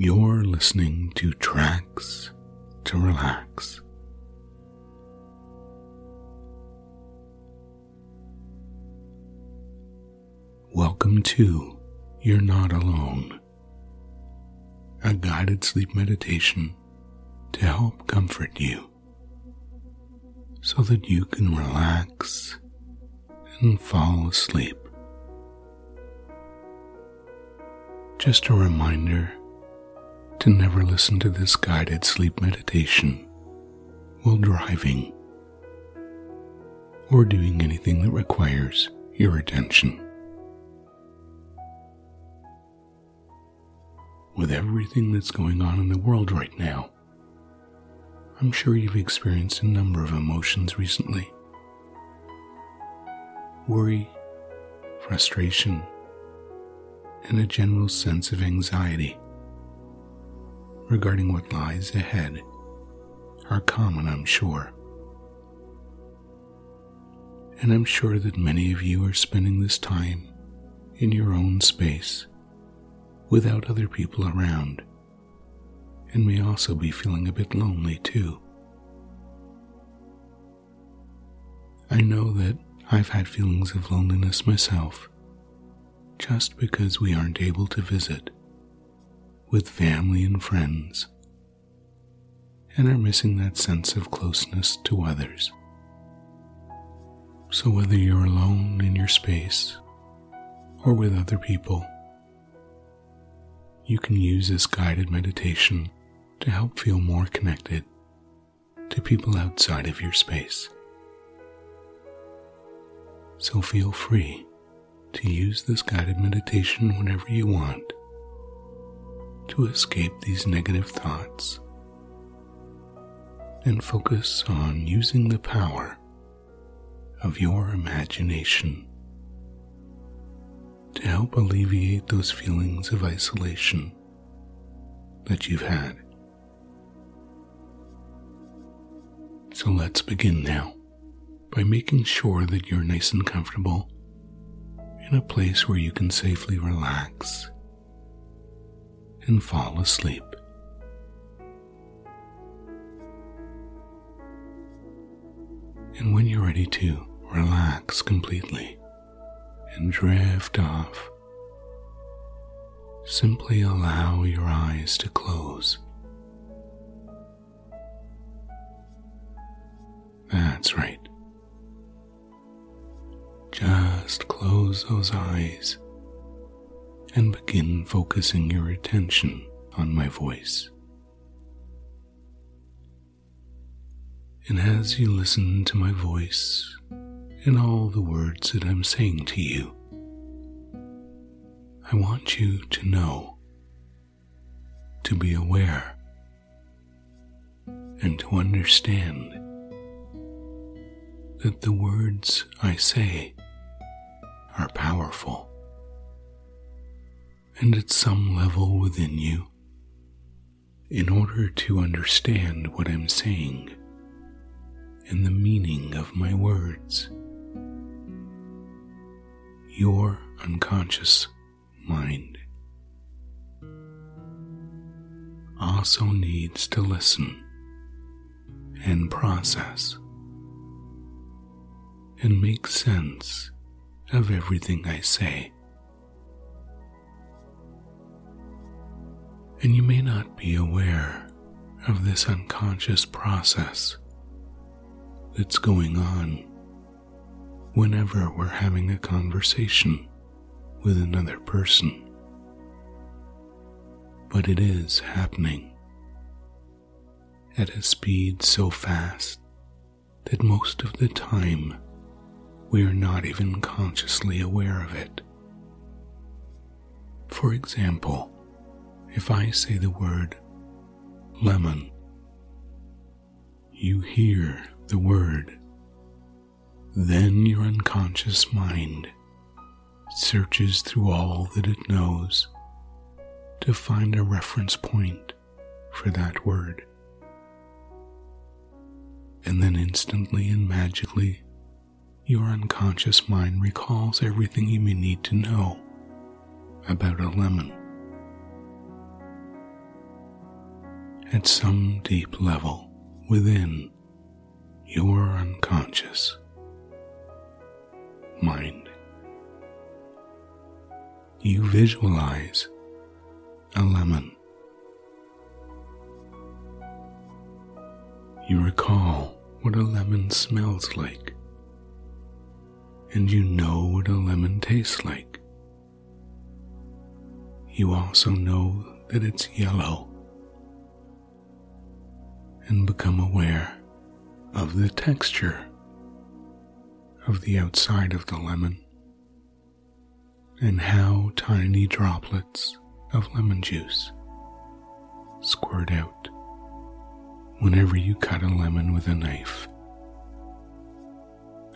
You're listening to Tracks to Relax. Welcome to You're Not Alone, a guided sleep meditation to help comfort you so that you can relax and fall asleep. Just a reminder to never listen to this guided sleep meditation while driving or doing anything that requires your attention. With everything that's going on in the world right now, I'm sure you've experienced a number of emotions recently worry, frustration, and a general sense of anxiety regarding what lies ahead are common, I'm sure. And I'm sure that many of you are spending this time in your own space without other people around and may also be feeling a bit lonely too. I know that I've had feelings of loneliness myself just because we aren't able to visit with family and friends and are missing that sense of closeness to others. So, whether you're alone in your space or with other people, you can use this guided meditation to help feel more connected to people outside of your space. So, feel free to use this guided meditation whenever you want to escape these negative thoughts and focus on using the power of your imagination to help alleviate those feelings of isolation that you've had. So let's begin now by making sure that you're nice and comfortable in a place where you can safely relax and fall asleep. And when you're ready to relax completely and drift off, simply allow your eyes to close. That's right. Just close those eyes and begin focusing your attention on my voice. And as you listen to my voice and all the words that I'm saying to you, I want you to know, to be aware, and to understand that the words I say are powerful and at some level within you in order to understand what I'm saying and the meaning of my words. Your unconscious mind also needs to listen and process and make sense of everything I say. And you may not be aware of this unconscious process that's going on whenever we're having a conversation with another person. But it is happening at a speed so fast that most of the time we are not even consciously aware of it. For example, if I say the word lemon, you hear the word, then your unconscious mind searches through all that it knows to find a reference point for that word. And then instantly and magically, your unconscious mind recalls everything you may need to know about a lemon. At some deep level within your unconscious mind, you visualize a lemon. You recall what a lemon smells like, and you know what a lemon tastes like. You also know that it's yellow and become aware of the texture of the outside of the lemon and how tiny droplets of lemon juice squirt out whenever you cut a lemon with a knife.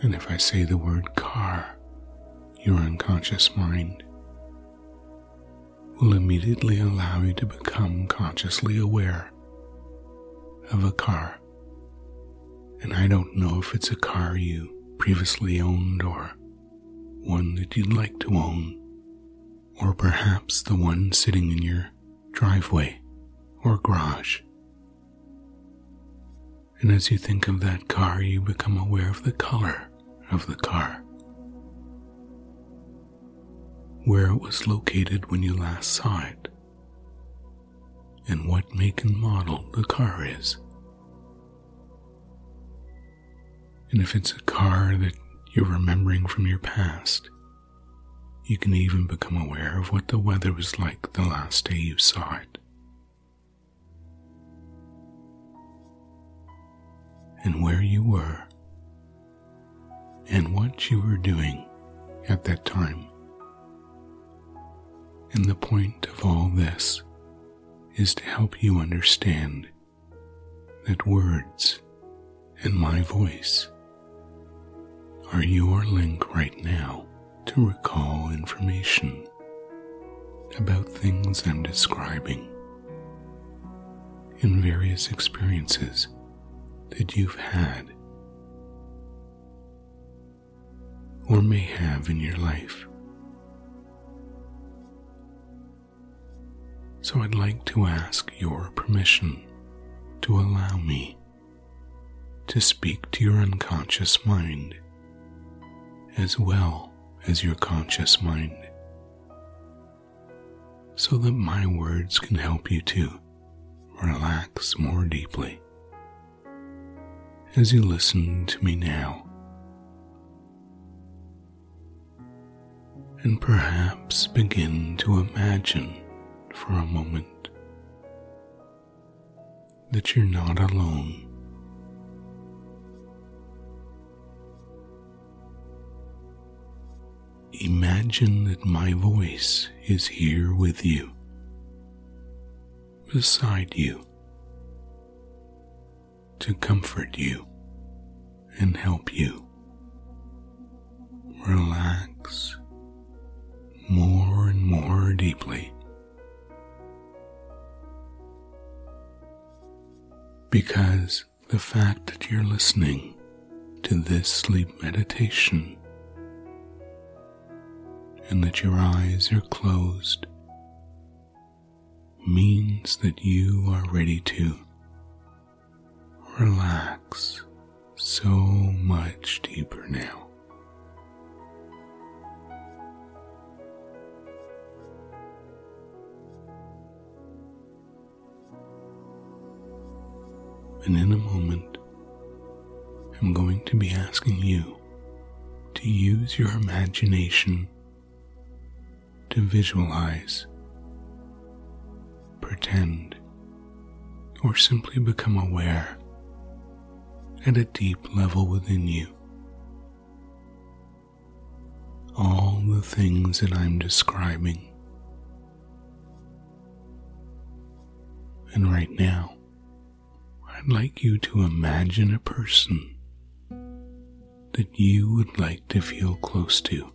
And if I say the word car, your unconscious mind will immediately allow you to become consciously aware of a car. And I don't know if it's a car you previously owned or one that you'd like to own, or perhaps the one sitting in your driveway or garage. And as you think of that car, you become aware of the color of the car, where it was located when you last saw it, and what make and model the car is. And if it's a car that you're remembering from your past, you can even become aware of what the weather was like the last day you saw it. And where you were, and what you were doing at that time. And the point of all this is to help you understand that words and my voice are your link right now to recall information about things I'm describing in various experiences that you've had or may have in your life. So I'd like to ask your permission to allow me to speak to your unconscious mind as well as your conscious mind so that my words can help you to relax more deeply as you listen to me now. And perhaps begin to imagine for a moment that you're not alone. Imagine that my voice is here with you, beside you, to comfort you and help you. Relax more and more deeply. Because the fact that you're listening to this sleep meditation and that your eyes are closed means that you are ready to relax so much deeper now. And in a moment, I'm going to be asking you to use your imagination to visualize, pretend, or simply become aware at a deep level within you. All the things that I'm describing. And right now, I'd like you to imagine a person that you would like to feel close to.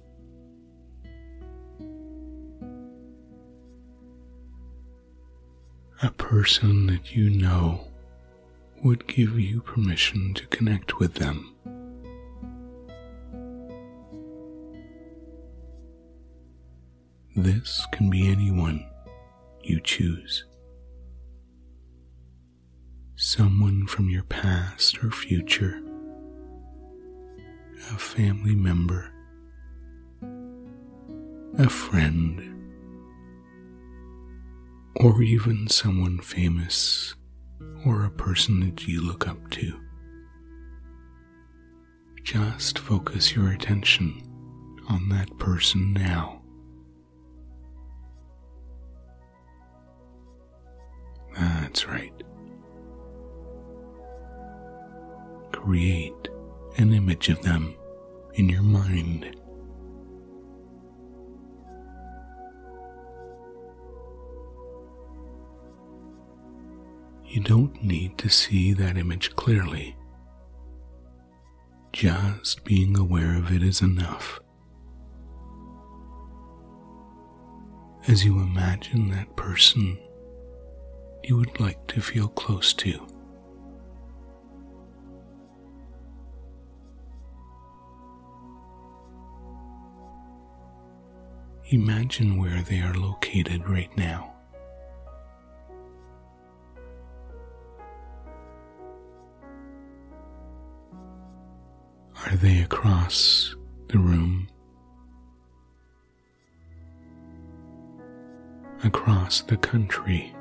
A person that you know would give you permission to connect with them. This can be anyone you choose. Someone from your past or future, a family member, a friend, or even someone famous or a person that you look up to. Just focus your attention on that person now. That's right. Create an image of them in your mind. You don't need to see that image clearly. Just being aware of it is enough. As you imagine that person you would like to feel close to. Imagine where they are located right now. Across the room? Across the country?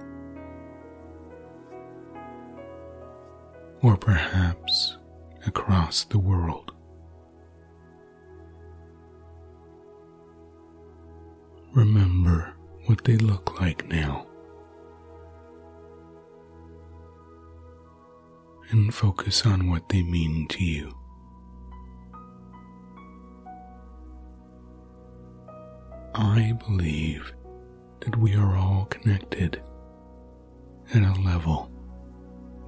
Or perhaps across the world? Remember what they look like now. And focus on what they mean to you. I believe that we are all connected at a level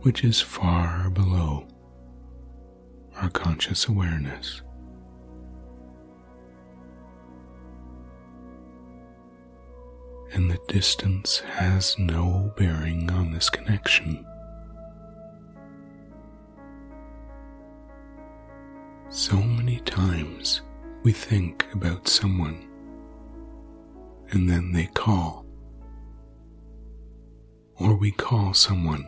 which is far below our conscious awareness. And the distance has no bearing on this connection. So many times we think about someone and then they call. Or we call someone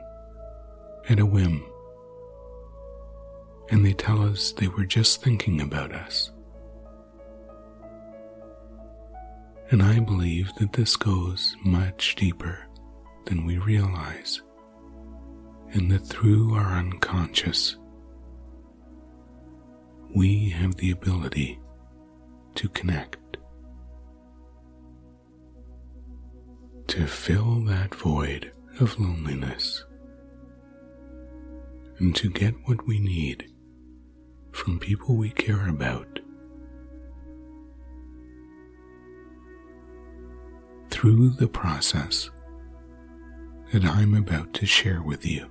at a whim and they tell us they were just thinking about us. And I believe that this goes much deeper than we realize, and that through our unconscious, we have the ability to connect. To fill that void of loneliness and to get what we need from people we care about. Through the process that I'm about to share with you.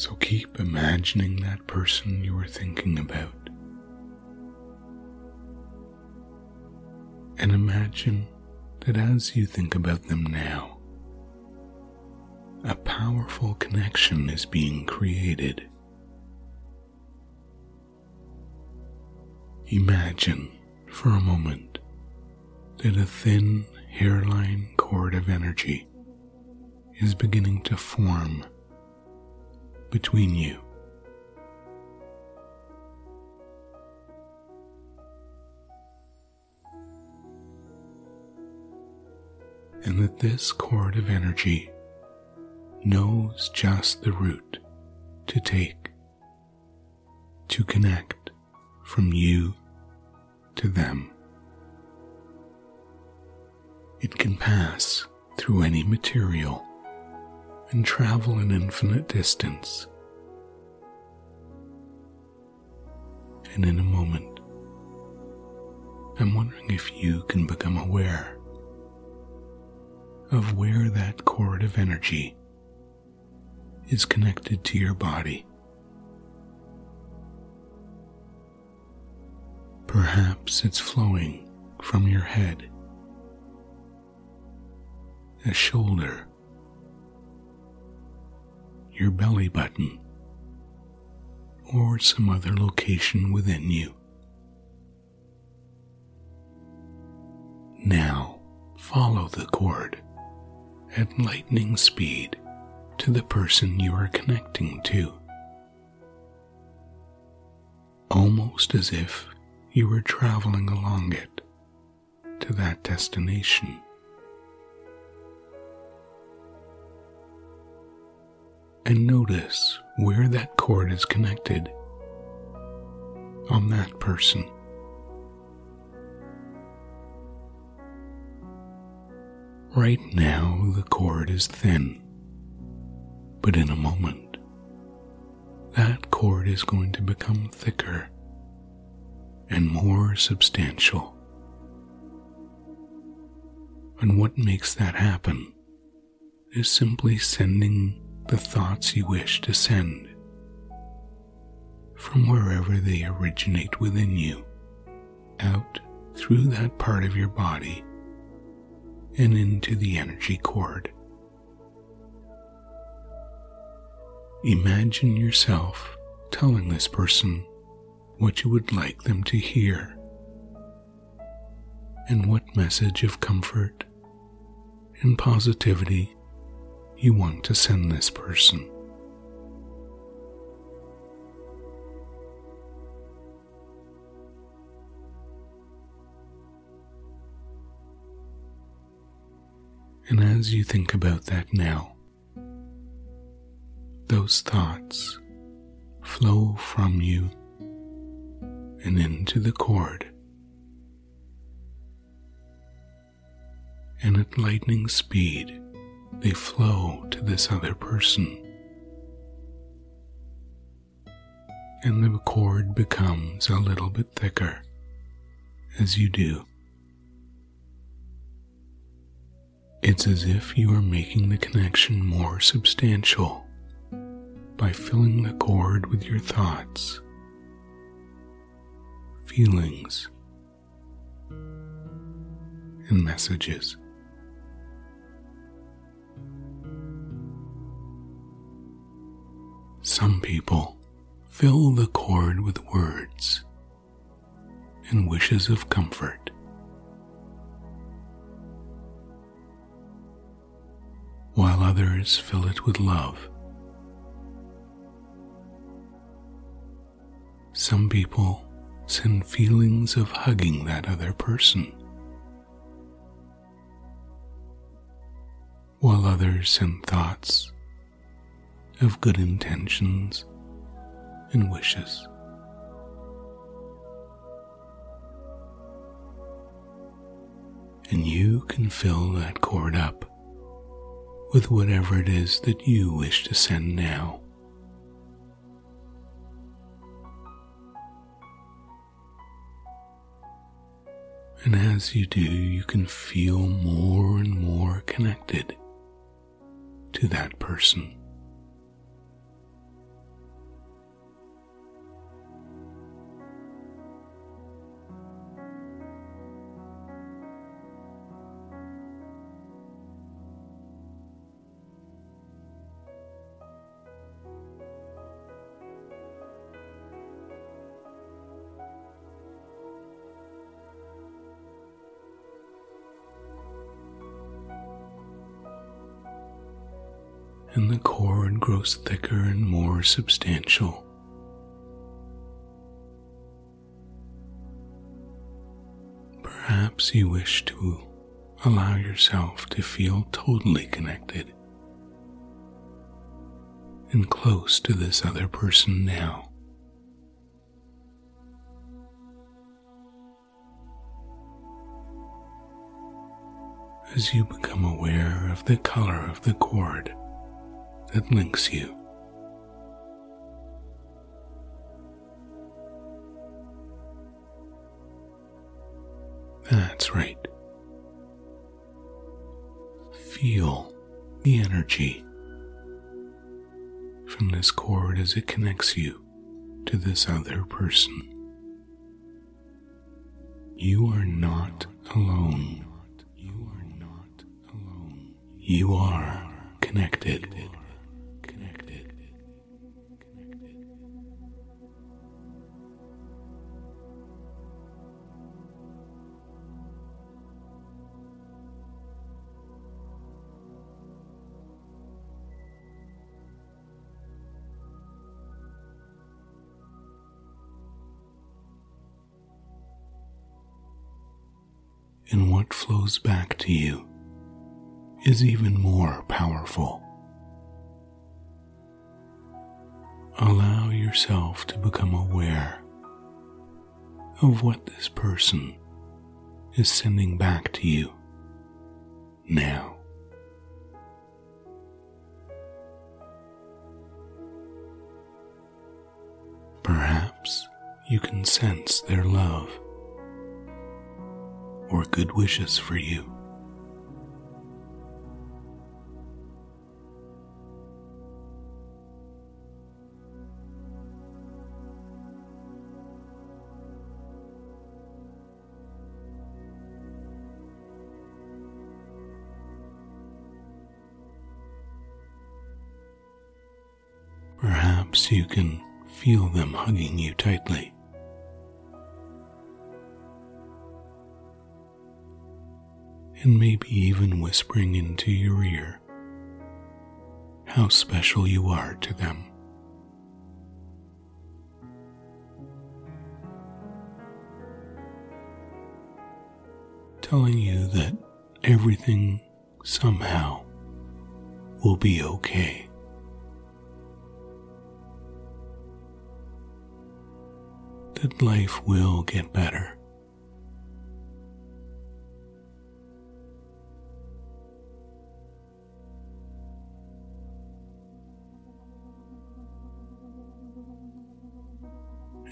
So keep imagining that person you are thinking about. And imagine that as you think about them now, a powerful connection is being created. Imagine for a moment that a thin hairline cord of energy is beginning to form between you. And that this cord of energy knows just the route to take to connect from you to them. It can pass through any material and travel an infinite distance. And in a moment, I'm wondering if you can become aware of where that cord of energy is connected to your body. Perhaps it's flowing from your head, a shoulder, your belly button, or some other location within you. Now follow the cord at lightning speed to the person you are connecting to, almost as if you were traveling along it to that destination. And notice where that cord is connected on that person. Right now, the cord is thin, but in a moment, that cord is going to become thicker and more substantial. And what makes that happen is simply sending the thoughts you wish to send from wherever they originate within you out through that part of your body and into the energy cord. Imagine yourself telling this person what you would like them to hear and what message of comfort and positivity you want to send this person. And as you think about that now, those thoughts flow from you and into the cord. And at lightning speed, they flow to this other person. And the cord becomes a little bit thicker as you do. It's as if you are making the connection more substantial by filling the cord with your thoughts, feelings, and messages. Some people fill the cord with words and wishes of comfort. while others fill it with love. Some people send feelings of hugging that other person, while others send thoughts of good intentions and wishes. And you can fill that cord up with whatever it is that you wish to send now. And as you do, you can feel more and more connected to that person. Grows thicker and more substantial. Perhaps you wish to allow yourself to feel totally connected and close to this other person now. as you become aware of the color of the cord that links you. That's right. Feel the energy from this cord as it connects you to this other person. You are not alone. You are not alone. You are connected. And what flows back to you is even more powerful. Allow yourself to become aware of what this person is sending back to you now. Perhaps you can sense their love or good wishes for you. Perhaps you can feel them hugging you tightly. And maybe even whispering into your ear how special you are to them. Telling you that everything somehow will be okay. That life will get better.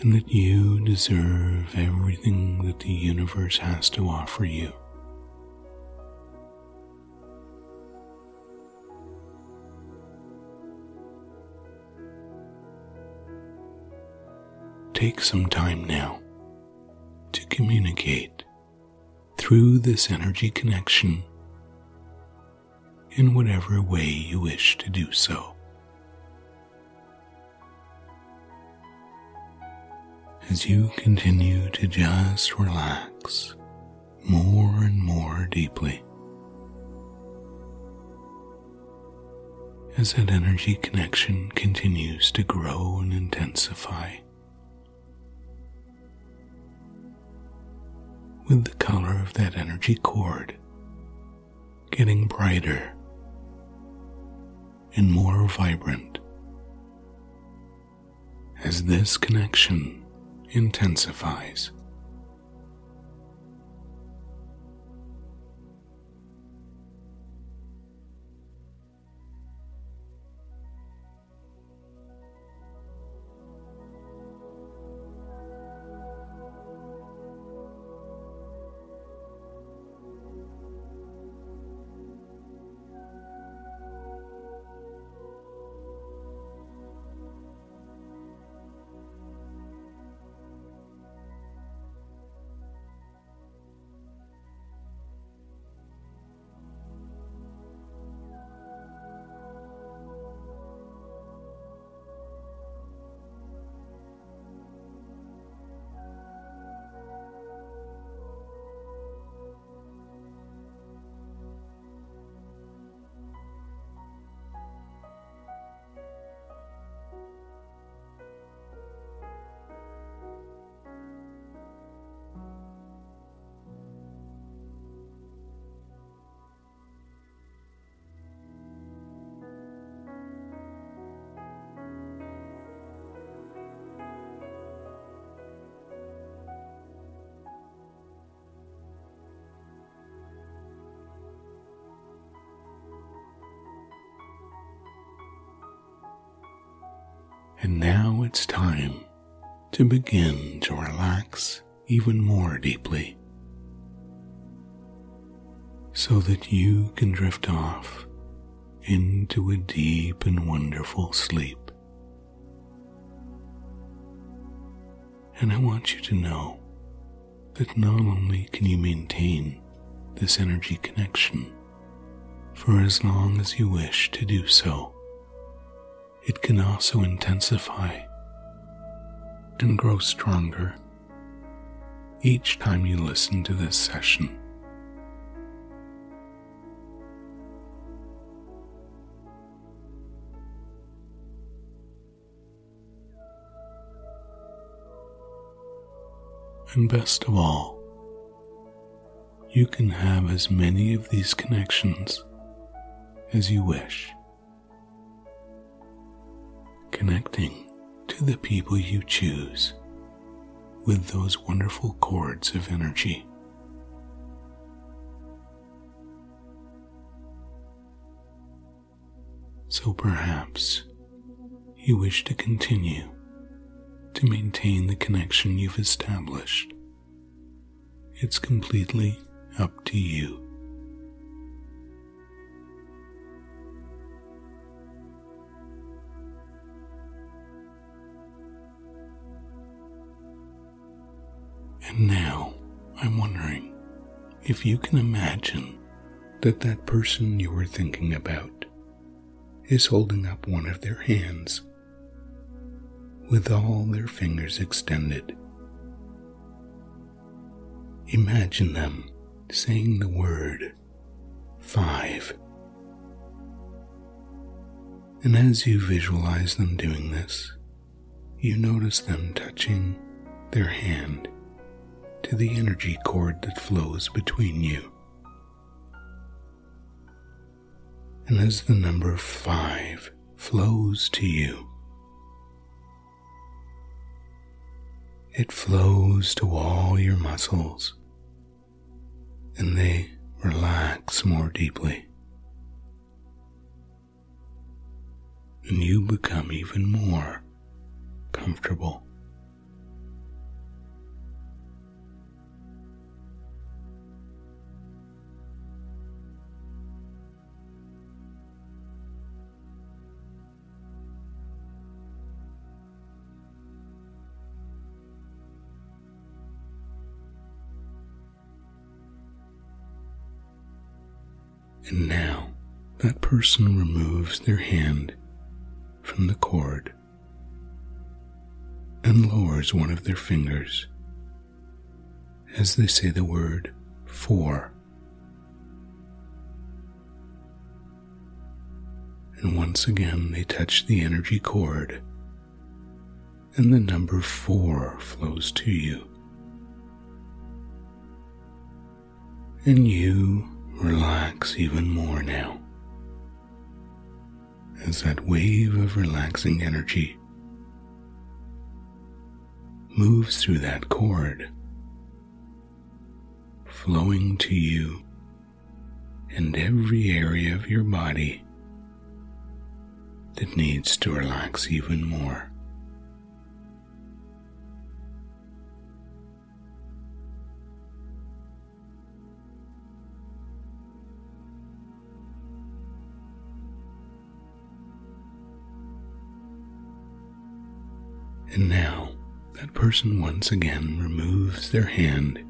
And that you deserve everything that the universe has to offer you. Take some time now to communicate through this energy connection in whatever way you wish to do so. As you continue to just relax more and more deeply. As that energy connection continues to grow and intensify, with the color of that energy cord getting brighter and more vibrant as this connection intensifies. And now it's time to begin to relax even more deeply so that you can drift off into a deep and wonderful sleep. And I want you to know that not only can you maintain this energy connection for as long as you wish to do so, it can also intensify and grow stronger each time you listen to this session. And best of all, you can have as many of these connections as you wish. Connecting to the people you choose with those wonderful cords of energy. So perhaps you wish to continue to maintain the connection you've established. It's completely up to you. And now I'm wondering if you can imagine that that person you were thinking about is holding up one of their hands with all their fingers extended. Imagine them saying the word five. And as you visualize them doing this, you notice them touching their hand to the energy cord that flows between you. And as the number five flows to you, It flows to all your muscles and they relax more deeply. And you become even more comfortable. And now that person removes their hand from the cord and lowers one of their fingers as they say the word four. And once again, they touch the energy cord, and the number four flows to you. And you relax even more now as that wave of relaxing energy moves through that cord, flowing to you and every area of your body that needs to relax even more. And now that person once again removes their hand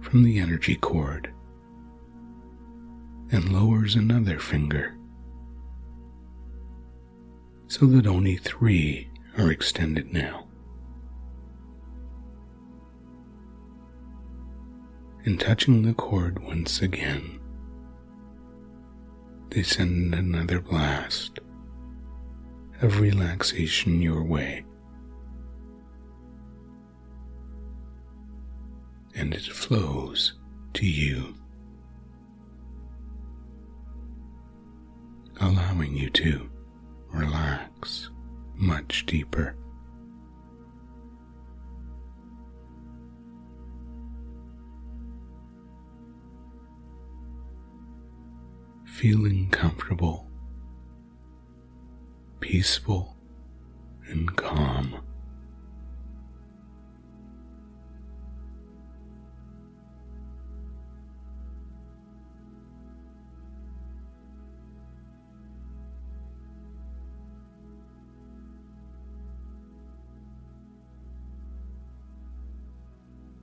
from the energy cord and lowers another finger so that only three are extended now. And touching the cord once again, they send another blast of relaxation your way. And it flows to you, allowing you to relax much deeper. Feeling comfortable, peaceful, and calm.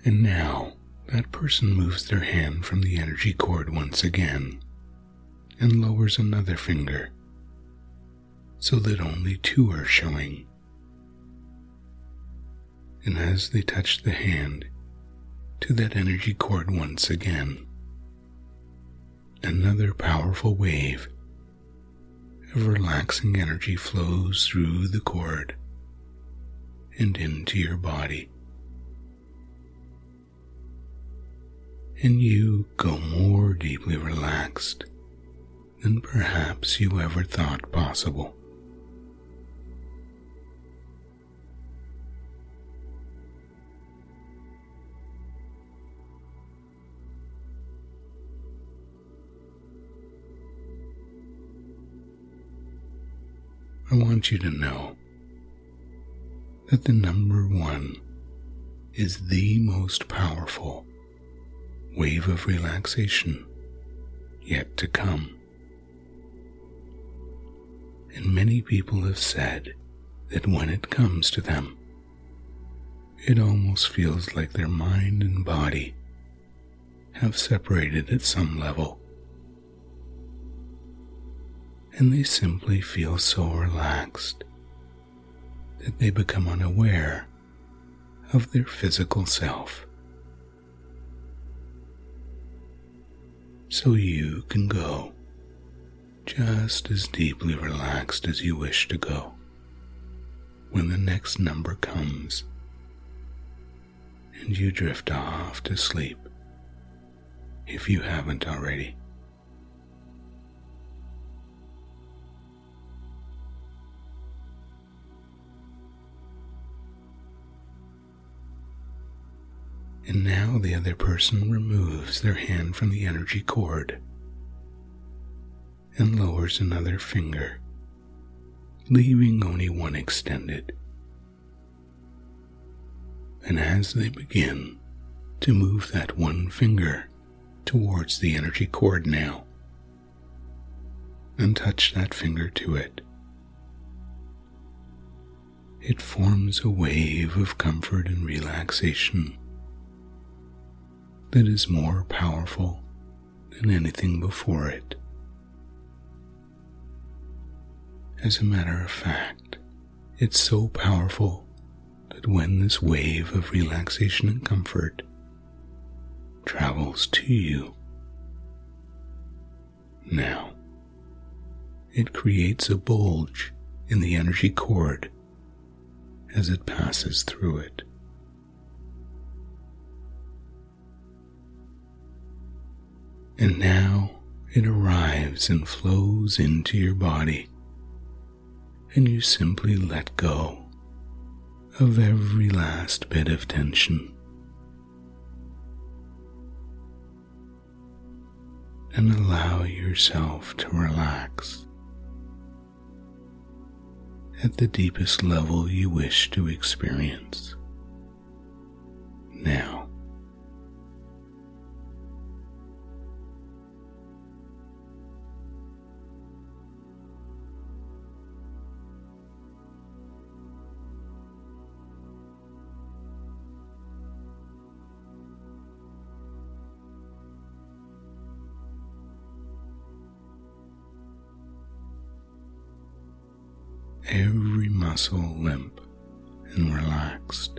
And now that person moves their hand from the energy cord once again and lowers another finger so that only two are showing. And as they touch the hand to that energy cord once again, another powerful wave of relaxing energy flows through the cord and into your body. And you go more deeply relaxed than perhaps you ever thought possible. I want you to know that the number one is the most powerful wave of relaxation yet to come. And many people have said that when it comes to them, it almost feels like their mind and body have separated at some level. And they simply feel so relaxed that they become unaware of their physical self. So you can go. Just as deeply relaxed as you wish to go. When the next number comes. And you drift off to sleep. If you haven't already. And now the other person removes their hand from the energy cord and lowers another finger, leaving only one extended. And as they begin to move that one finger towards the energy cord now, and touch that finger to it, it forms a wave of comfort and relaxation that is more powerful than anything before it. As a matter of fact, it's so powerful that when this wave of relaxation and comfort travels to you, now it creates a bulge in the energy cord as it passes through it. And now it arrives and flows into your body, and you simply let go of every last bit of tension. And allow yourself to relax at the deepest level you wish to experience. Now, limp and relaxed.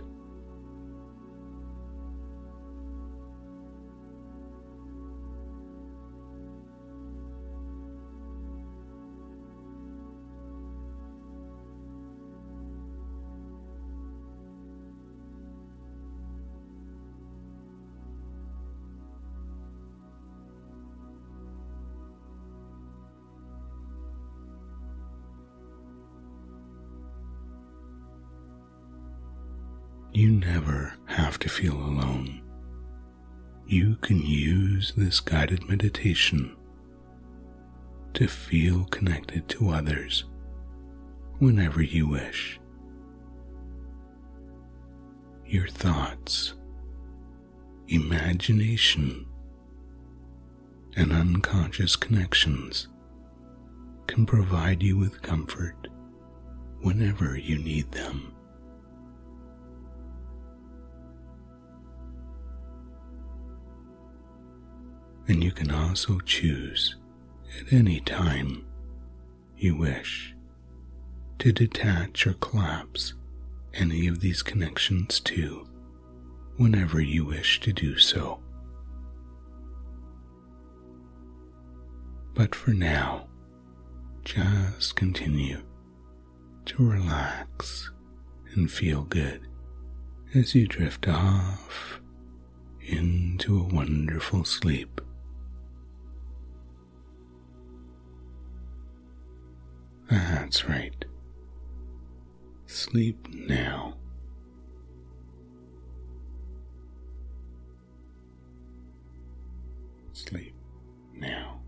You never have to feel alone. You can use this guided meditation to feel connected to others whenever you wish. your thoughts, imagination, and unconscious connections can provide you with comfort whenever you need them. And you can also choose at any time you wish to detach or collapse any of these connections too whenever you wish to do so. But for now, just continue to relax and feel good as you drift off into a wonderful sleep. That's right. Sleep now. Sleep now.